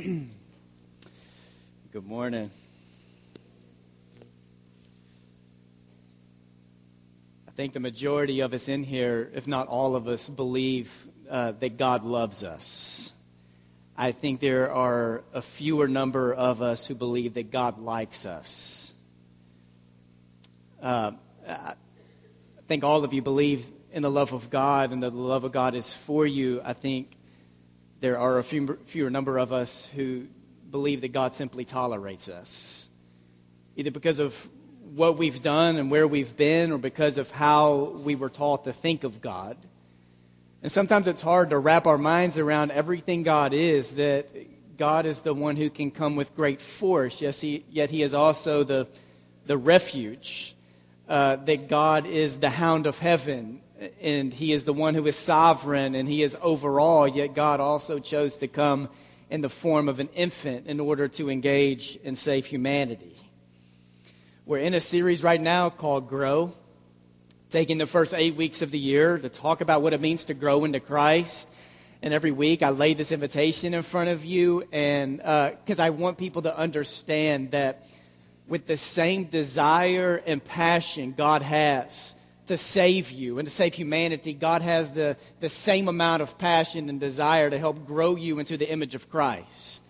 Good morning. I think the majority of us in here, if not all of us, believe uh, that God loves us. I think there are a fewer number of us who believe that God likes us. Uh, I think all of you believe in the love of God and that the love of God is for you. I think there are a few, fewer number of us who believe that God simply tolerates us, either because of what we've done and where we've been, or because of how we were taught to think of God. And sometimes it's hard to wrap our minds around everything God is, that God is the one who can come with great force, yes, he, yet He is also the, the refuge, uh, that God is the hound of heaven, and he is the one who is sovereign and he is overall, yet God also chose to come in the form of an infant in order to engage and save humanity. We're in a series right now called Grow, taking the first eight weeks of the year to talk about what it means to grow into Christ. And every week I lay this invitation in front of you, and because uh, I want people to understand that with the same desire and passion God has to save you and to save humanity, God has the, the same amount of passion and desire to help grow you into the image of Christ.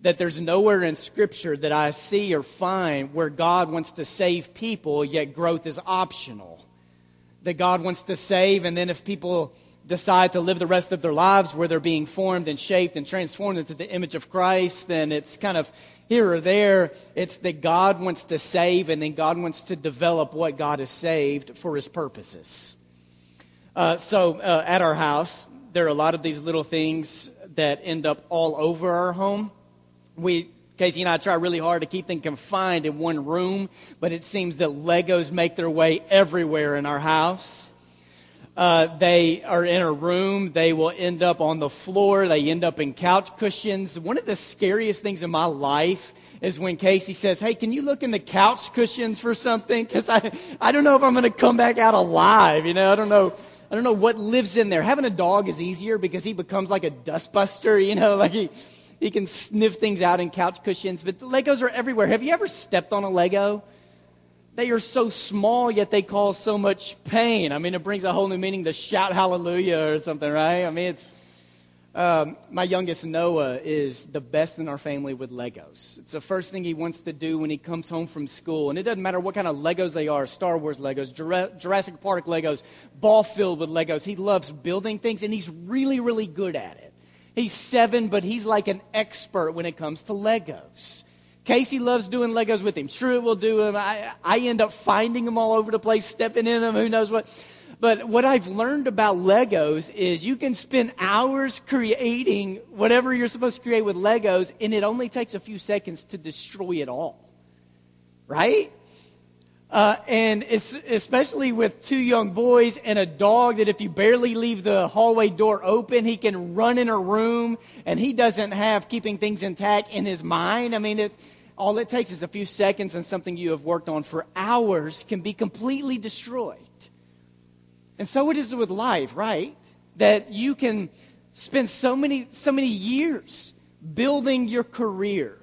That there's nowhere in Scripture that I see or find where God wants to save people, yet growth is optional. That God wants to save, and then if people decide to live the rest of their lives where they're being formed and shaped and transformed into the image of Christ, then it's kind of here or there. It's that God wants to save and then God wants to develop what God has saved for his purposes. Uh, so uh, at our house, there are a lot of these little things that end up all over our home. We Casey and I try really hard to keep them confined in one room, but it seems that Legos make their way everywhere in our house. Uh, they are in a room. They will end up on the floor. They end up in couch cushions. One of the scariest things in my life is when Casey says, Hey, can you look in the couch cushions for something? Because I, I don't know if I'm going to come back out alive. You know, I don't know. I don't know what lives in there. Having a dog is easier because he becomes like a dustbuster, you know, like he, he can sniff things out in couch cushions. But Legos are everywhere. Have you ever stepped on a Lego? They are so small, yet they cause so much pain. I mean, it brings a whole new meaning to shout hallelujah or something, right? I mean, it's. Um, my youngest Noah is the best in our family with Legos. It's the first thing he wants to do when he comes home from school. And it doesn't matter what kind of Legos they are Star Wars Legos, Jurassic Park Legos, ball filled with Legos. He loves building things, and he's really, really good at it. He's seven, but he's like an expert when it comes to Legos. Casey loves doing Legos with him. True, will do them. I, I end up finding them all over the place, stepping in them, who knows what. But what I've learned about Legos is you can spend hours creating whatever you're supposed to create with Legos, and it only takes a few seconds to destroy it all. Right? Uh, and especially with two young boys and a dog that if you barely leave the hallway door open, he can run in a room and he doesn't have keeping things intact in his mind. I mean, it's, all it takes is a few seconds and something you have worked on for hours can be completely destroyed. And so it is with life, right? That you can spend so many, so many years building your career,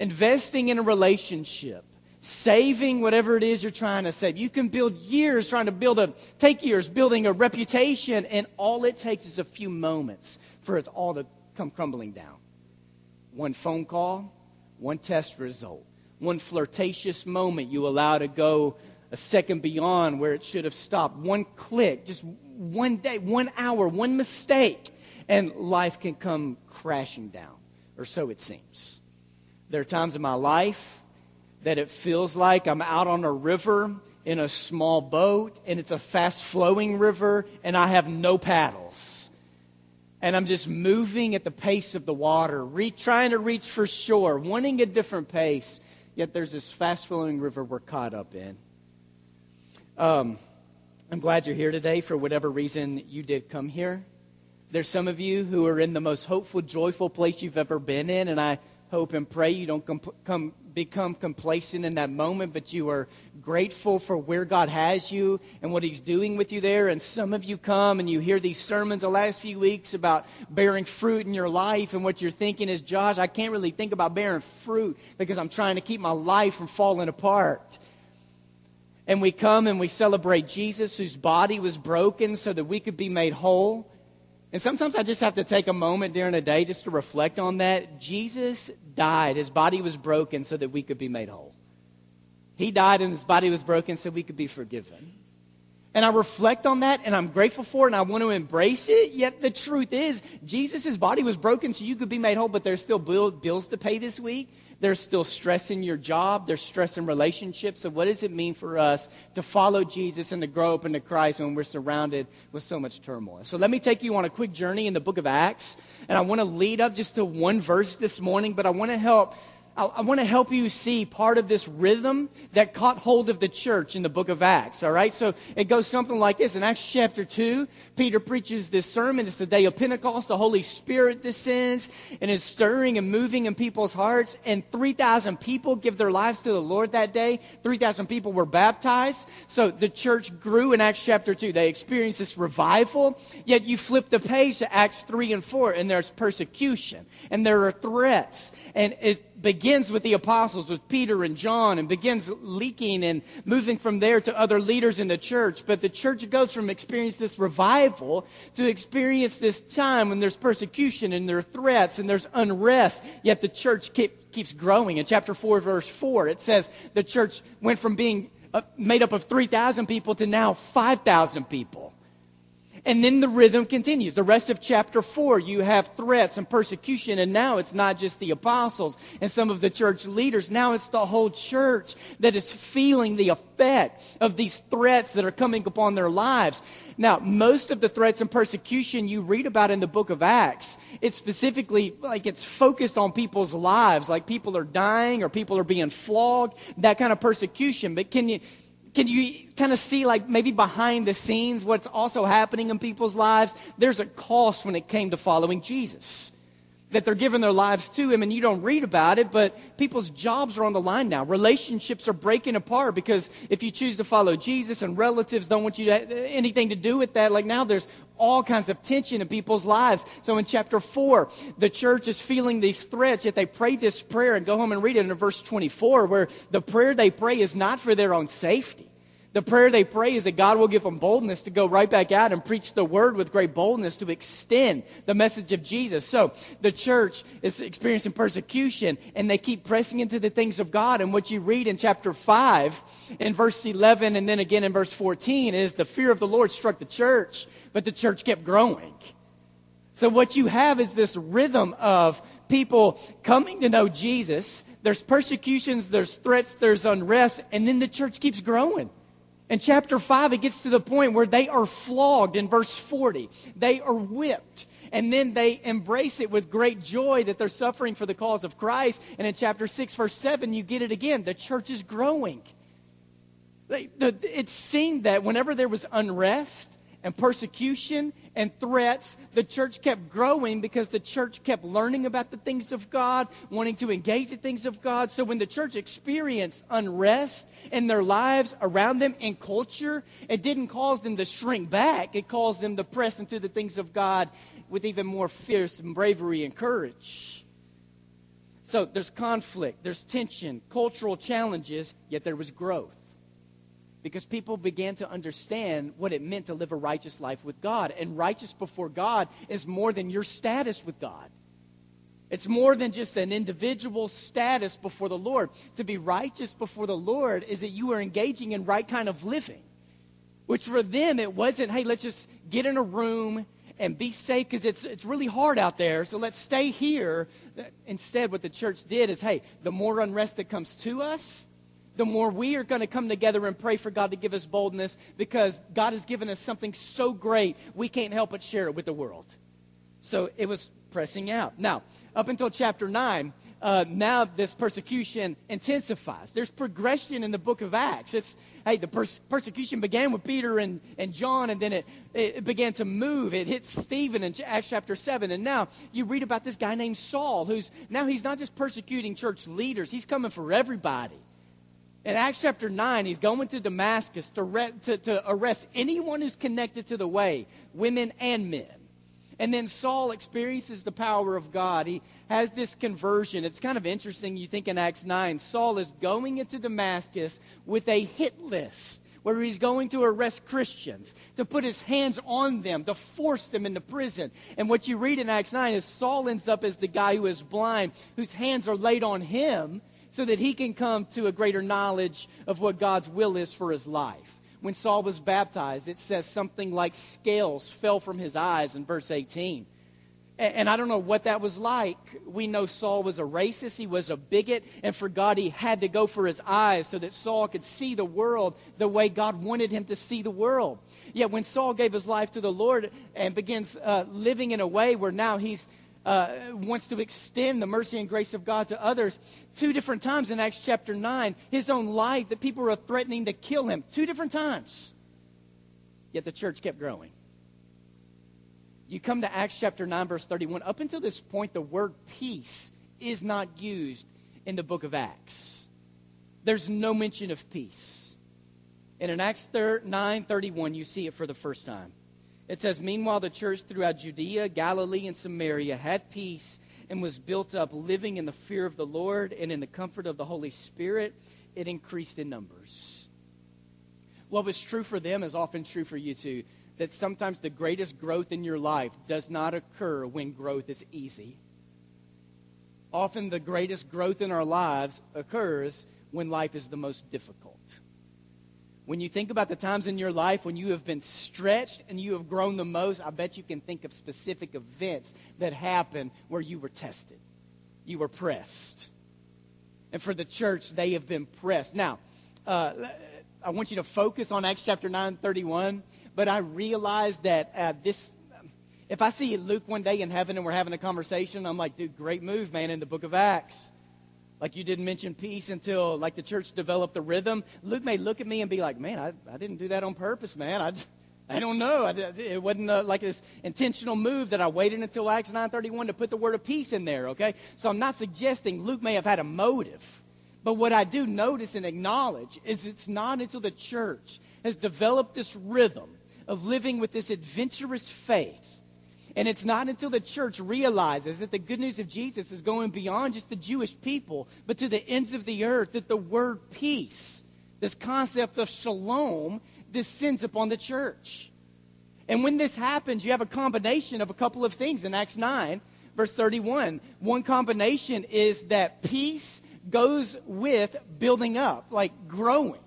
investing in a relationship, saving whatever it is you're trying to save. You can build years trying to build a, take years building a reputation, and all it takes is a few moments for it all to come crumbling down. One phone call, one test result, one flirtatious moment you allow to go a second beyond where it should have stopped, one click, just one day, one hour, one mistake, and life can come crashing down, or so it seems. There are times in my life that it feels like I'm out on a river in a small boat, and it's a fast flowing river, and I have no paddles and I'm just moving at the pace of the water, re- trying to reach for shore, wanting a different pace. Yet there's this fast flowing river we're caught up in. Um, I'm glad you're here today for whatever reason you did come here. There's some of you who are in the most hopeful, joyful place you've ever been in, and I hope and pray you don't com- come, become complacent in that moment, but you are grateful for where God has you and what He's doing with you there. And some of you come and you hear these sermons the last few weeks about bearing fruit in your life. And what you're thinking is, Josh, I can't really think about bearing fruit because I'm trying to keep my life from falling apart. And we come and we celebrate Jesus, whose body was broken so that we could be made whole. And sometimes I just have to take a moment during the day just to reflect on that. Jesus died, his body was broken so that we could be made whole. He died and his body was broken so we could be forgiven. And I reflect on that and I'm grateful for it and I want to embrace it. Yet the truth is, Jesus' body was broken so you could be made whole, but there's still bills to pay this week. There's still stress in your job. There's stress in relationships. So, what does it mean for us to follow Jesus and to grow up into Christ when we're surrounded with so much turmoil? So, let me take you on a quick journey in the book of Acts. And I want to lead up just to one verse this morning, but I want to help I, I want to help you see part of this rhythm that caught hold of the church in the book of Acts. All right, so it goes something like this. In Acts chapter 2, Peter preaches this sermon. It's the day of Pentecost. The Holy Spirit descends and is stirring and moving in people's hearts. And 3,000 people give their lives to the Lord that day. 3,000 people were baptized. So the church grew in Acts chapter 2. They experienced this revival. Yet you flip the page to Acts 3 and 4, and there's persecution, and there are threats. And it begins with the apostles, with Peter and John, and begins leaking and moving from there to other leaders in the church. But the church goes from experience this revival to experience this time when there's persecution and there are threats and there's unrest, yet the church keep, keeps growing. In chapter 4, verse 4, it says the church went from being uh, made up of 3,000 people to now 5,000 people. And then the rhythm continues. The rest of chapter 4, you have threats and persecution. And now it's not just the apostles and some of the church leaders. Now it's the whole church that is feeling the effect of these threats that are coming upon their lives. Now, most of the threats and persecution you read about in the book of Acts, it's specifically like it's focused on people's lives, like people are dying or people are being flogged, that kind of persecution. But can you can you kind of see, like, maybe behind the scenes, what's also happening in people's lives? There's a cost when it came to following Jesus. That they're giving their lives to Him, and you don't read about it, but people's jobs are on the line now. Relationships are breaking apart because if you choose to follow Jesus and relatives don't want you to anything to do with that, like now there's all kinds of tension in people's lives. So in chapter 4, the church is feeling these threats, yet they pray this prayer and go home and read it in verse 24, where the prayer they pray is not for their own safety. The prayer they pray is that God will give them boldness to go right back out and preach the word with great boldness to extend the message of Jesus. So the church is experiencing persecution and they keep pressing into the things of God. And what you read in chapter 5, in verse 11, and then again in verse 14 is the fear of the Lord struck the church, but the church kept growing. So what you have is this rhythm of people coming to know Jesus. There's persecutions, there's threats, there's unrest, and then the church keeps growing. In chapter 5, it gets to the point where they are flogged in verse 40. They are whipped. And then they embrace it with great joy that they're suffering for the cause of Christ. And in chapter 6, verse 7, you get it again. The church is growing. It seemed that whenever there was unrest and persecution and threats, the church kept growing because the church kept learning about the things of God, wanting to engage the things of God. So when the church experienced unrest in their lives around them in culture, it didn't cause them to shrink back. It caused them to press into the things of God with even more fierce and bravery and courage. So there's conflict, there's tension, cultural challenges, yet there was growth because people began to understand what it meant to live a righteous life with God. And righteous before God is more than your status with God. It's more than just an individual status before the Lord. To be righteous before the Lord is that you are engaging in right kind of living. Which for them, it wasn't, hey, let's just get in a room and be safe because it's, it's really hard out there, so let's stay here. Instead, what the church did is, hey, the more unrest that comes to us, the more we are going to come together and pray for God to give us boldness because God has given us something so great, we can't help but share it with the world. So it was pressing out. Now, up until chapter 9, uh, now this persecution intensifies. There's progression in the book of Acts. It's, hey, the pers- persecution began with Peter and, and John, and then it, it began to move. It hit Stephen in Acts chapter 7. And now you read about this guy named Saul, who's now he's not just persecuting church leaders, he's coming for everybody. In Acts chapter 9, he's going to Damascus to, re- to, to arrest anyone who's connected to the way, women and men. And then Saul experiences the power of God. He has this conversion. It's kind of interesting. You think in Acts 9, Saul is going into Damascus with a hit list where he's going to arrest Christians, to put his hands on them, to force them into prison. And what you read in Acts 9 is Saul ends up as the guy who is blind, whose hands are laid on him so that he can come to a greater knowledge of what God's will is for his life when Saul was baptized, it says something like scales fell from his eyes in verse 18. And I don't know what that was like. We know Saul was a racist, he was a bigot, and for God, he had to go for his eyes so that Saul could see the world the way God wanted him to see the world. Yet when Saul gave his life to the Lord and begins uh, living in a way where now he's uh, wants to extend the mercy and grace of God to others. Two different times in Acts chapter 9, his own life, that people were threatening to kill him. Two different times. Yet the church kept growing. You come to Acts chapter 9, verse 31. Up until this point, the word peace is not used in the book of Acts. There's no mention of peace. And in Acts 9 31, you see it for the first time. It says, Meanwhile, the church throughout Judea, Galilee, and Samaria had peace and was built up, living in the fear of the Lord and in the comfort of the Holy Spirit. It increased in numbers. What was true for them is often true for you too. That sometimes the greatest growth in your life does not occur when growth is easy. Often the greatest growth in our lives occurs when life is the most difficult. When you think about the times in your life when you have been stretched and you have grown the most, I bet you can think of specific events that happened where you were tested. You were pressed. And for the church, they have been pressed. Now, uh, I want you to focus on Acts chapter 9 31, but I realize that uh, this, if I see Luke one day in heaven and we're having a conversation, I'm like, dude, great move, man, in the book of Acts. Like you didn't mention peace until like the church developed the rhythm. Luke may look at me and be like, "Man, I, I didn't do that on purpose, man. I, I don't know. I, it wasn't a, like this intentional move that I waited until Acts 9:31 to put the word of peace in there. Okay, so I'm not suggesting Luke may have had a motive, but what I do notice and acknowledge is it's not until the church has developed this rhythm of living with this adventurous faith and it's not until the church realizes that the good news of Jesus is going beyond just the Jewish people, but to the ends of the earth, that the word peace, this concept of shalom, descends upon the church. And when this happens, you have a combination of a couple of things in Acts 9, verse 31. One combination is that peace goes with building up, like growing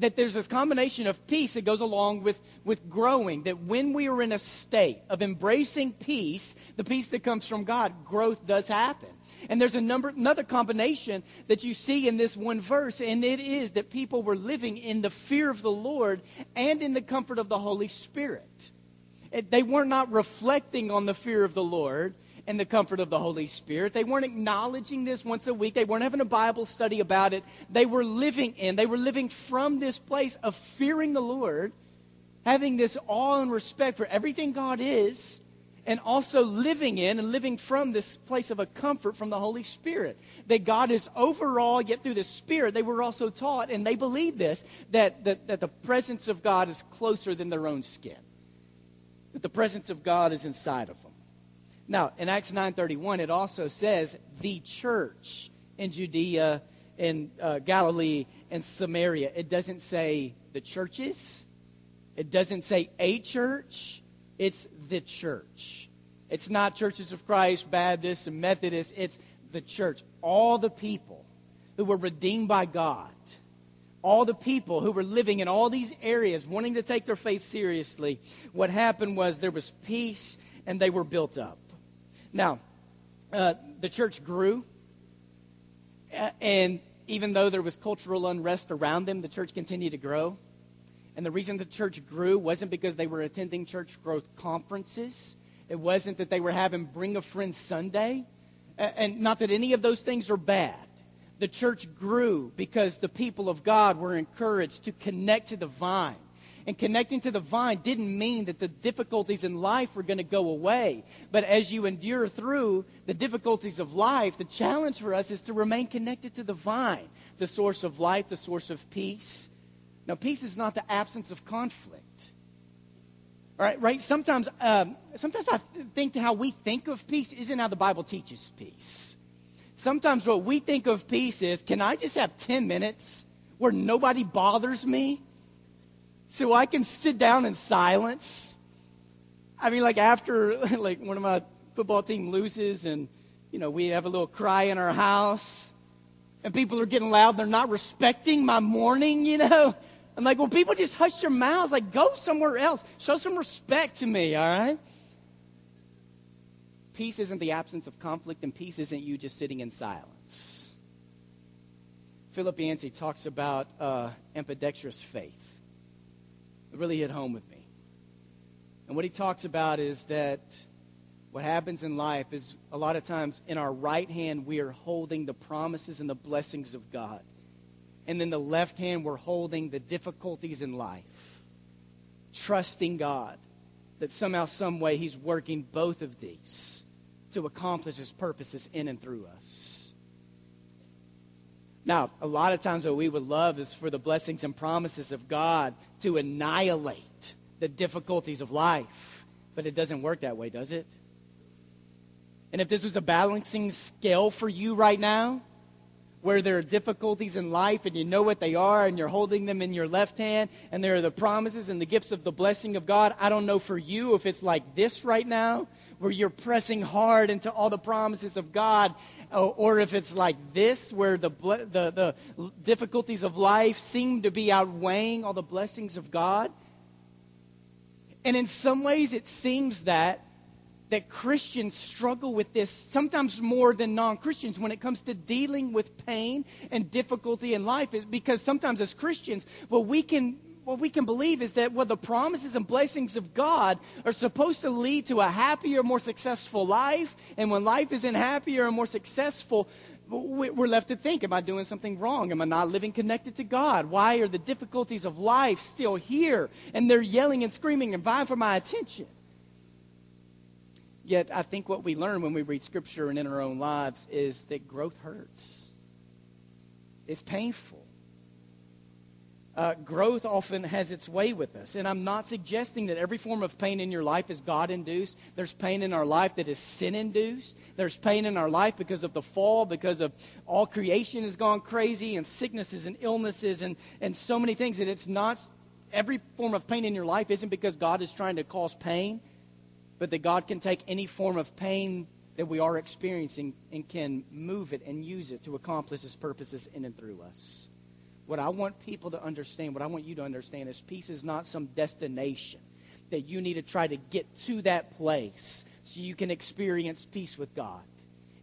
that there's this combination of peace that goes along with, with growing. That when we are in a state of embracing peace, the peace that comes from God, growth does happen. And there's a number, another combination that you see in this one verse, and it is that people were living in the fear of the Lord and in the comfort of the Holy Spirit. They were not reflecting on the fear of the Lord and the comfort of the Holy Spirit. They weren't acknowledging this once a week. They weren't having a Bible study about it. They were living in, they were living from this place of fearing the Lord, having this awe and respect for everything God is, and also living in and living from this place of a comfort from the Holy Spirit. That God is overall, yet through the Spirit, they were also taught, and they believed this, that, that, that the presence of God is closer than their own skin. That the presence of God is inside of them. Now, in Acts 9:31 it also says the church in Judea in uh, Galilee and Samaria. It doesn't say the churches. It doesn't say a church. It's the church. It's not churches of Christ, Baptists, and Methodists. It's the church. All the people who were redeemed by God, all the people who were living in all these areas wanting to take their faith seriously, what happened was there was peace and they were built up. Now, uh, the church grew, and even though there was cultural unrest around them, the church continued to grow. And the reason the church grew wasn't because they were attending church growth conferences. It wasn't that they were having Bring a Friend Sunday. And not that any of those things are bad. The church grew because the people of God were encouraged to connect to the vine And connecting to the vine didn't mean that the difficulties in life were going to go away. But as you endure through the difficulties of life, the challenge for us is to remain connected to the vine, the source of life, the source of peace. Now, peace is not the absence of conflict. All right, right? Sometimes, um, sometimes I think how we think of peace isn't how the Bible teaches peace. Sometimes what we think of peace is can I just have 10 minutes where nobody bothers me so I can sit down in silence? I mean, like after like one of my football team loses and, you know, we have a little cry in our house and people are getting loud. They're not respecting my mourning, you know. I'm like, well, people just hush your mouths. Like, go somewhere else. Show some respect to me, all right? Peace isn't the absence of conflict, and peace isn't you just sitting in silence. Philip Yancey talks about uh, ambidextrous faith. Really hit home with me. And what he talks about is that what happens in life is a lot of times in our right hand, we are holding the promises and the blessings of God. And then the left hand, we're holding the difficulties in life, trusting God that somehow, some way, He's working both of these to accomplish his purposes in and through us. Now, a lot of times what we would love is for the blessings and promises of God to annihilate the difficulties of life. But it doesn't work that way, does it? And if this was a balancing scale for you right now, where there are difficulties in life and you know what they are and you're holding them in your left hand and there are the promises and the gifts of the blessing of God. I don't know for you if it's like this right now, where you're pressing hard into all the promises of God, uh, or if it's like this, where the, the, the difficulties of life seem to be outweighing all the blessings of God. And in some ways, it seems that that Christians struggle with this sometimes more than non Christians when it comes to dealing with pain and difficulty in life, is because sometimes as Christians, well, we can what we can believe is that well, the promises and blessings of God are supposed to lead to a happier, more successful life. And when life isn't happier and more successful, we're left to think, am I doing something wrong? Am I not living connected to God? Why are the difficulties of life still here? And they're yelling and screaming and vying for my attention. Yet, I think what we learn when we read Scripture and in our own lives is that growth hurts. It's painful uh, growth often has its way with us. And I'm not suggesting that every form of pain in your life is God induced. There's pain in our life that is sin induced. There's pain in our life because of the fall, because of all creation has gone crazy, and sicknesses and illnesses, and, and so many things. And it's not every form of pain in your life isn't because God is trying to cause pain, but that God can take any form of pain that we are experiencing and can move it and use it to accomplish His purposes in and through us. What I want people to understand, what I want you to understand, is peace is not some destination that you need to try to get to that place so you can experience peace with God.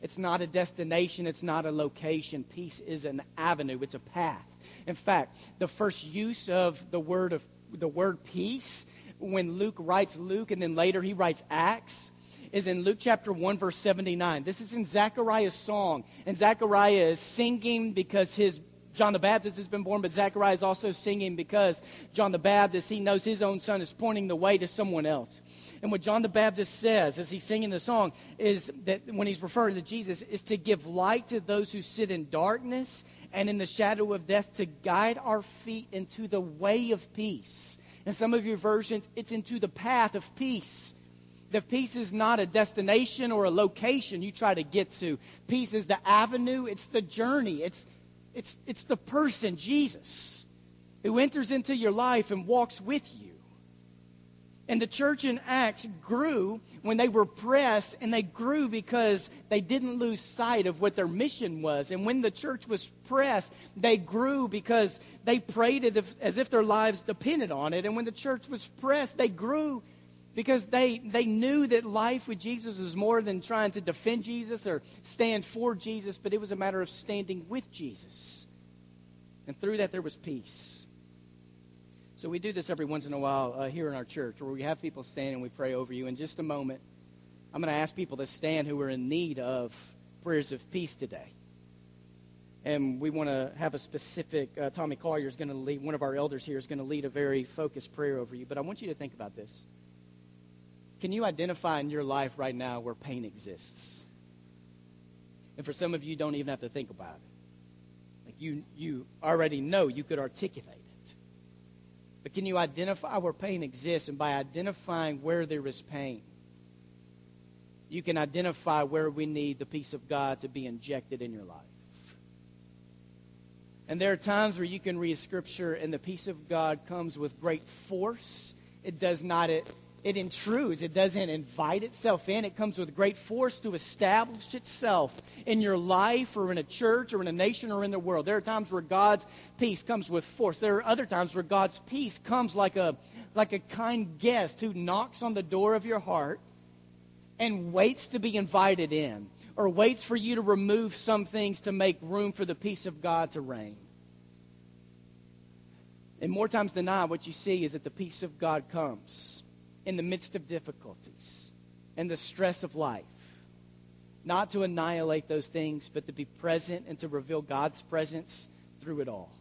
It's not a destination, it's not a location. Peace is an avenue, it's a path. In fact, the first use of the word of the word peace when Luke writes Luke and then later he writes Acts is in Luke chapter 1 verse 79. This is in Zechariah's song and Zechariah is singing because his John the Baptist has been born, but Zechariah is also singing because John the Baptist, he knows his own son is pointing the way to someone else. And what John the Baptist says as he's singing the song is that when he's referring to Jesus, is to give light to those who sit in darkness and in the shadow of death, to guide our feet into the way of peace. In some of your versions, it's into the path of peace. The peace is not a destination or a location you try to get to. Peace is the avenue, it's the journey, it's it's, it's the person, Jesus, who enters into your life and walks with you. And the church in Acts grew when they were pressed, and they grew because they didn't lose sight of what their mission was. And when the church was pressed, they grew because they prayed as if their lives depended on it. And when the church was pressed, they grew because they, they knew that life with Jesus was more than trying to defend Jesus or stand for Jesus, but it was a matter of standing with Jesus. And through that, there was peace. So we do this every once in a while uh, here in our church where we have people stand and we pray over you. In just a moment, I'm going to ask people to stand who are in need of prayers of peace today. and we want to have a specific. Uh, Tommy Collier is going to lead. One of our elders here is going to lead a very focused prayer over you. But I want you to think about this. Can you identify in your life right now where pain exists? And for some of you, don't even have to think about it. Like you, you already know, you could articulate it. But can you identify where pain exists? And by identifying where there is pain, you can identify where we need the peace of God to be injected in your life. And there are times where you can read Scripture and the peace of God comes with great force. It does not, it, it intrudes, it doesn't invite itself in. It comes with great force to establish itself in your life or in a church or in a nation or in the world. There are times where God's peace comes with force. There are other times where God's peace comes like a, like a kind guest who knocks on the door of your heart and waits to be invited in or waits for you to remove some things to make room for the peace of God to reign. And more times than not, what you see is that the peace of God comes in the midst of difficulties and the stress of life. Not to annihilate those things, but to be present and to reveal God's presence through it all.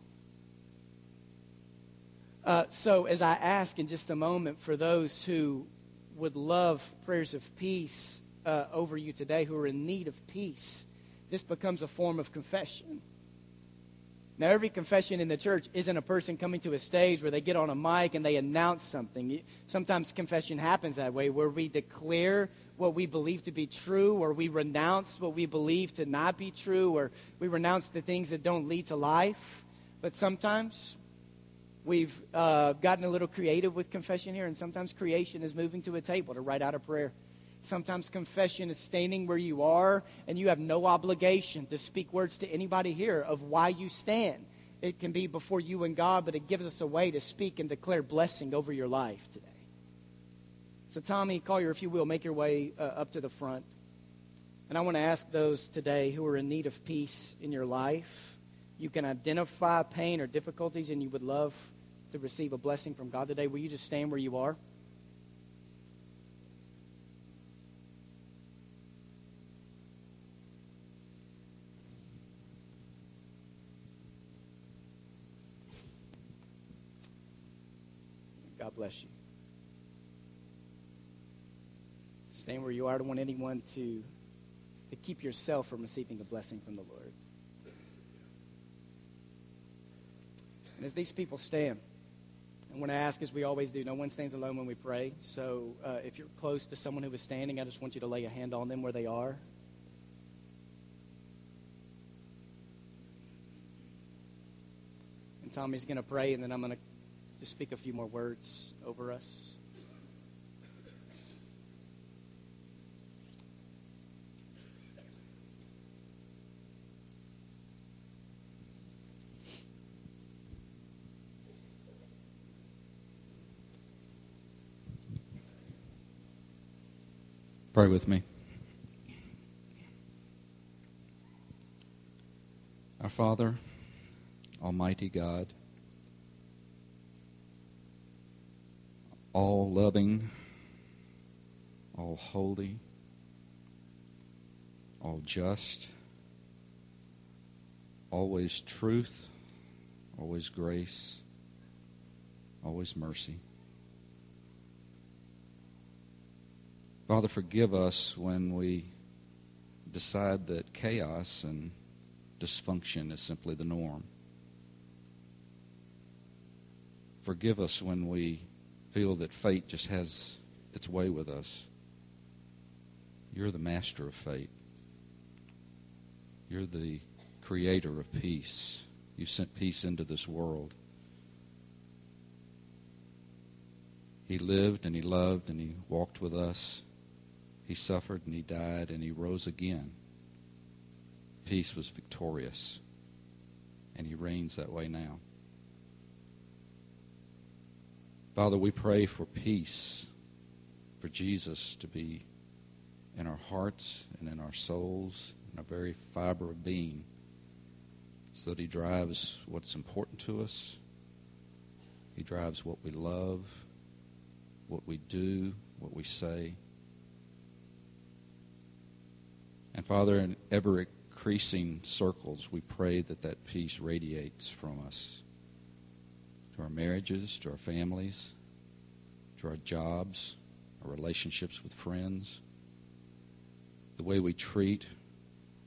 Uh, so, as I ask in just a moment for those who would love prayers of peace uh, over you today who are in need of peace, this becomes a form of confession. Now, every confession in the church isn't a person coming to a stage where they get on a mic and they announce something. Sometimes confession happens that way, where we declare what we believe to be true, or we renounce what we believe to not be true, or we renounce the things that don't lead to life. But sometimes we've uh, gotten a little creative with confession here, and sometimes creation is moving to a table to write out a prayer. Sometimes confession is standing where you are, and you have no obligation to speak words to anybody here of why you stand. It can be before you and God, but it gives us a way to speak and declare blessing over your life today. So, Tommy call Collier, if you will, make your way uh, up to the front. And I want to ask those today who are in need of peace in your life. You can identify pain or difficulties, and you would love to receive a blessing from God today. Will you just stand where you are? Bless you. Stand where you are. I don't want anyone to, to keep yourself from receiving a blessing from the Lord. And as these people stand, I want to ask, as we always do, no one stands alone when we pray. So uh, if you're close to someone who is standing, I just want you to lay a hand on them where they are. And Tommy's going to pray, and then I'm going to to speak a few more words over us. Pray with me. Our Father, Almighty God, all loving, all holy, all just, always truth, always grace, always mercy. Father, forgive us when we decide that chaos and dysfunction is simply the norm. Forgive us when we feel that fate just has its way with us. You're the master of fate. You're the creator of peace. You sent peace into this world. He lived and he loved and he walked with us. He suffered and he died and he rose again. Peace was victorious. And he reigns that way now. Father, we pray for peace, for Jesus to be in our hearts and in our souls, in our very fiber of being, so that He drives what's important to us. He drives what we love, what we do, what we say. And Father, in ever increasing circles, we pray that that peace radiates from us to our marriages, to our families, to our jobs, our relationships with friends, the way we treat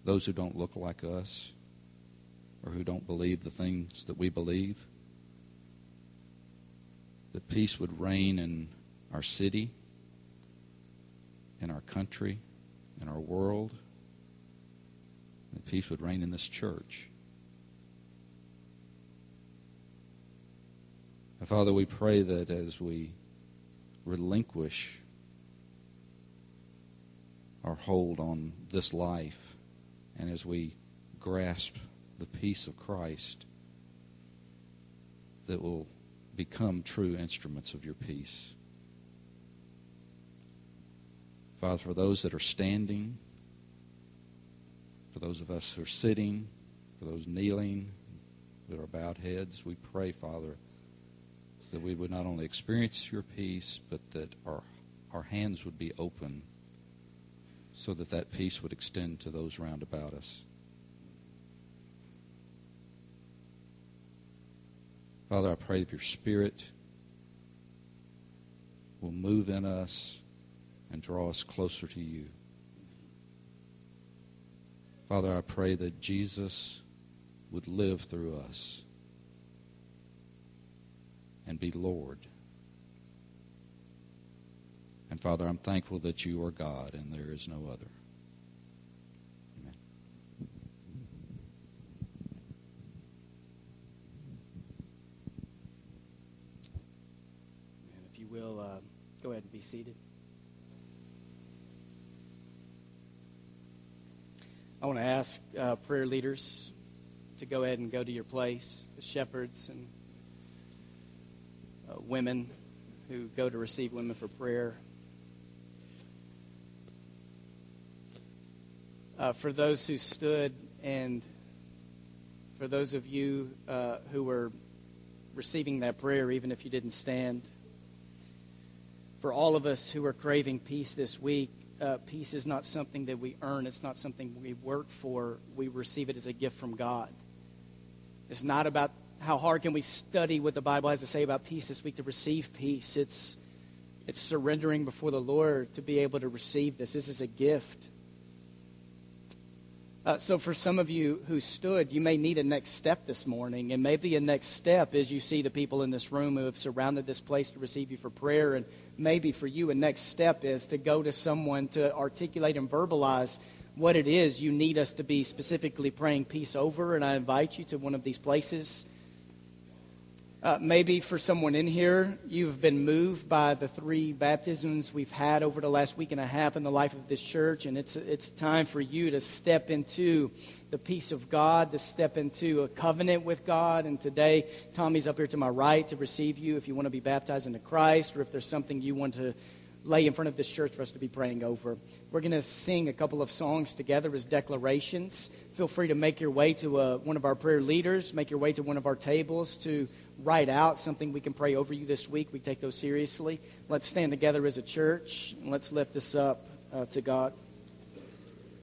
those who don't look like us or who don't believe the things that we believe. That peace would reign in our city, in our country, in our world. That peace would reign in this church. And Father, we pray that as we relinquish our hold on this life and as we grasp the peace of Christ, that will become true instruments of your peace. Father, for those that are standing, for those of us who are sitting, for those kneeling, with our bowed heads, we pray, Father, that we would not only experience your peace, but that our, our hands would be open so that that peace would extend to those round about us. Father, I pray that your Spirit will move in us and draw us closer to you. Father, I pray that Jesus would live through us and be Lord. And Father, I'm thankful that you are God and there is no other. Amen. And if you will, uh, go ahead and be seated. I want to ask uh, prayer leaders to go ahead and go to your place, the shepherds and uh, women who go to receive women for prayer. Uh, for those who stood and for those of you uh, who were receiving that prayer, even if you didn't stand, for all of us who are craving peace this week, uh, peace is not something that we earn. It's not something we work for. We receive it as a gift from God. It's not about how hard can we study what the Bible has to say about peace this week to receive peace. It's it's surrendering before the Lord to be able to receive this. This is a gift. Uh, so, for some of you who stood, you may need a next step this morning. And maybe a next step is you see the people in this room who have surrounded this place to receive you for prayer. And maybe for you, a next step is to go to someone to articulate and verbalize what it is you need us to be specifically praying peace over. And I invite you to one of these places. Uh, maybe for someone in here, you've been moved by the three baptisms we've had over the last week and a half in the life of this church, and it's, it's time for you to step into the peace of God, to step into a covenant with God. And today, Tommy's up here to my right to receive you if you want to be baptized into Christ, or if there's something you want to lay in front of this church for us to be praying over. We're going to sing a couple of songs together as declarations. Feel free to make your way to uh, one of our prayer leaders, make your way to one of our tables to write out something we can pray over you this week. We take those seriously. Let's stand together as a church and let's lift this up uh, to God.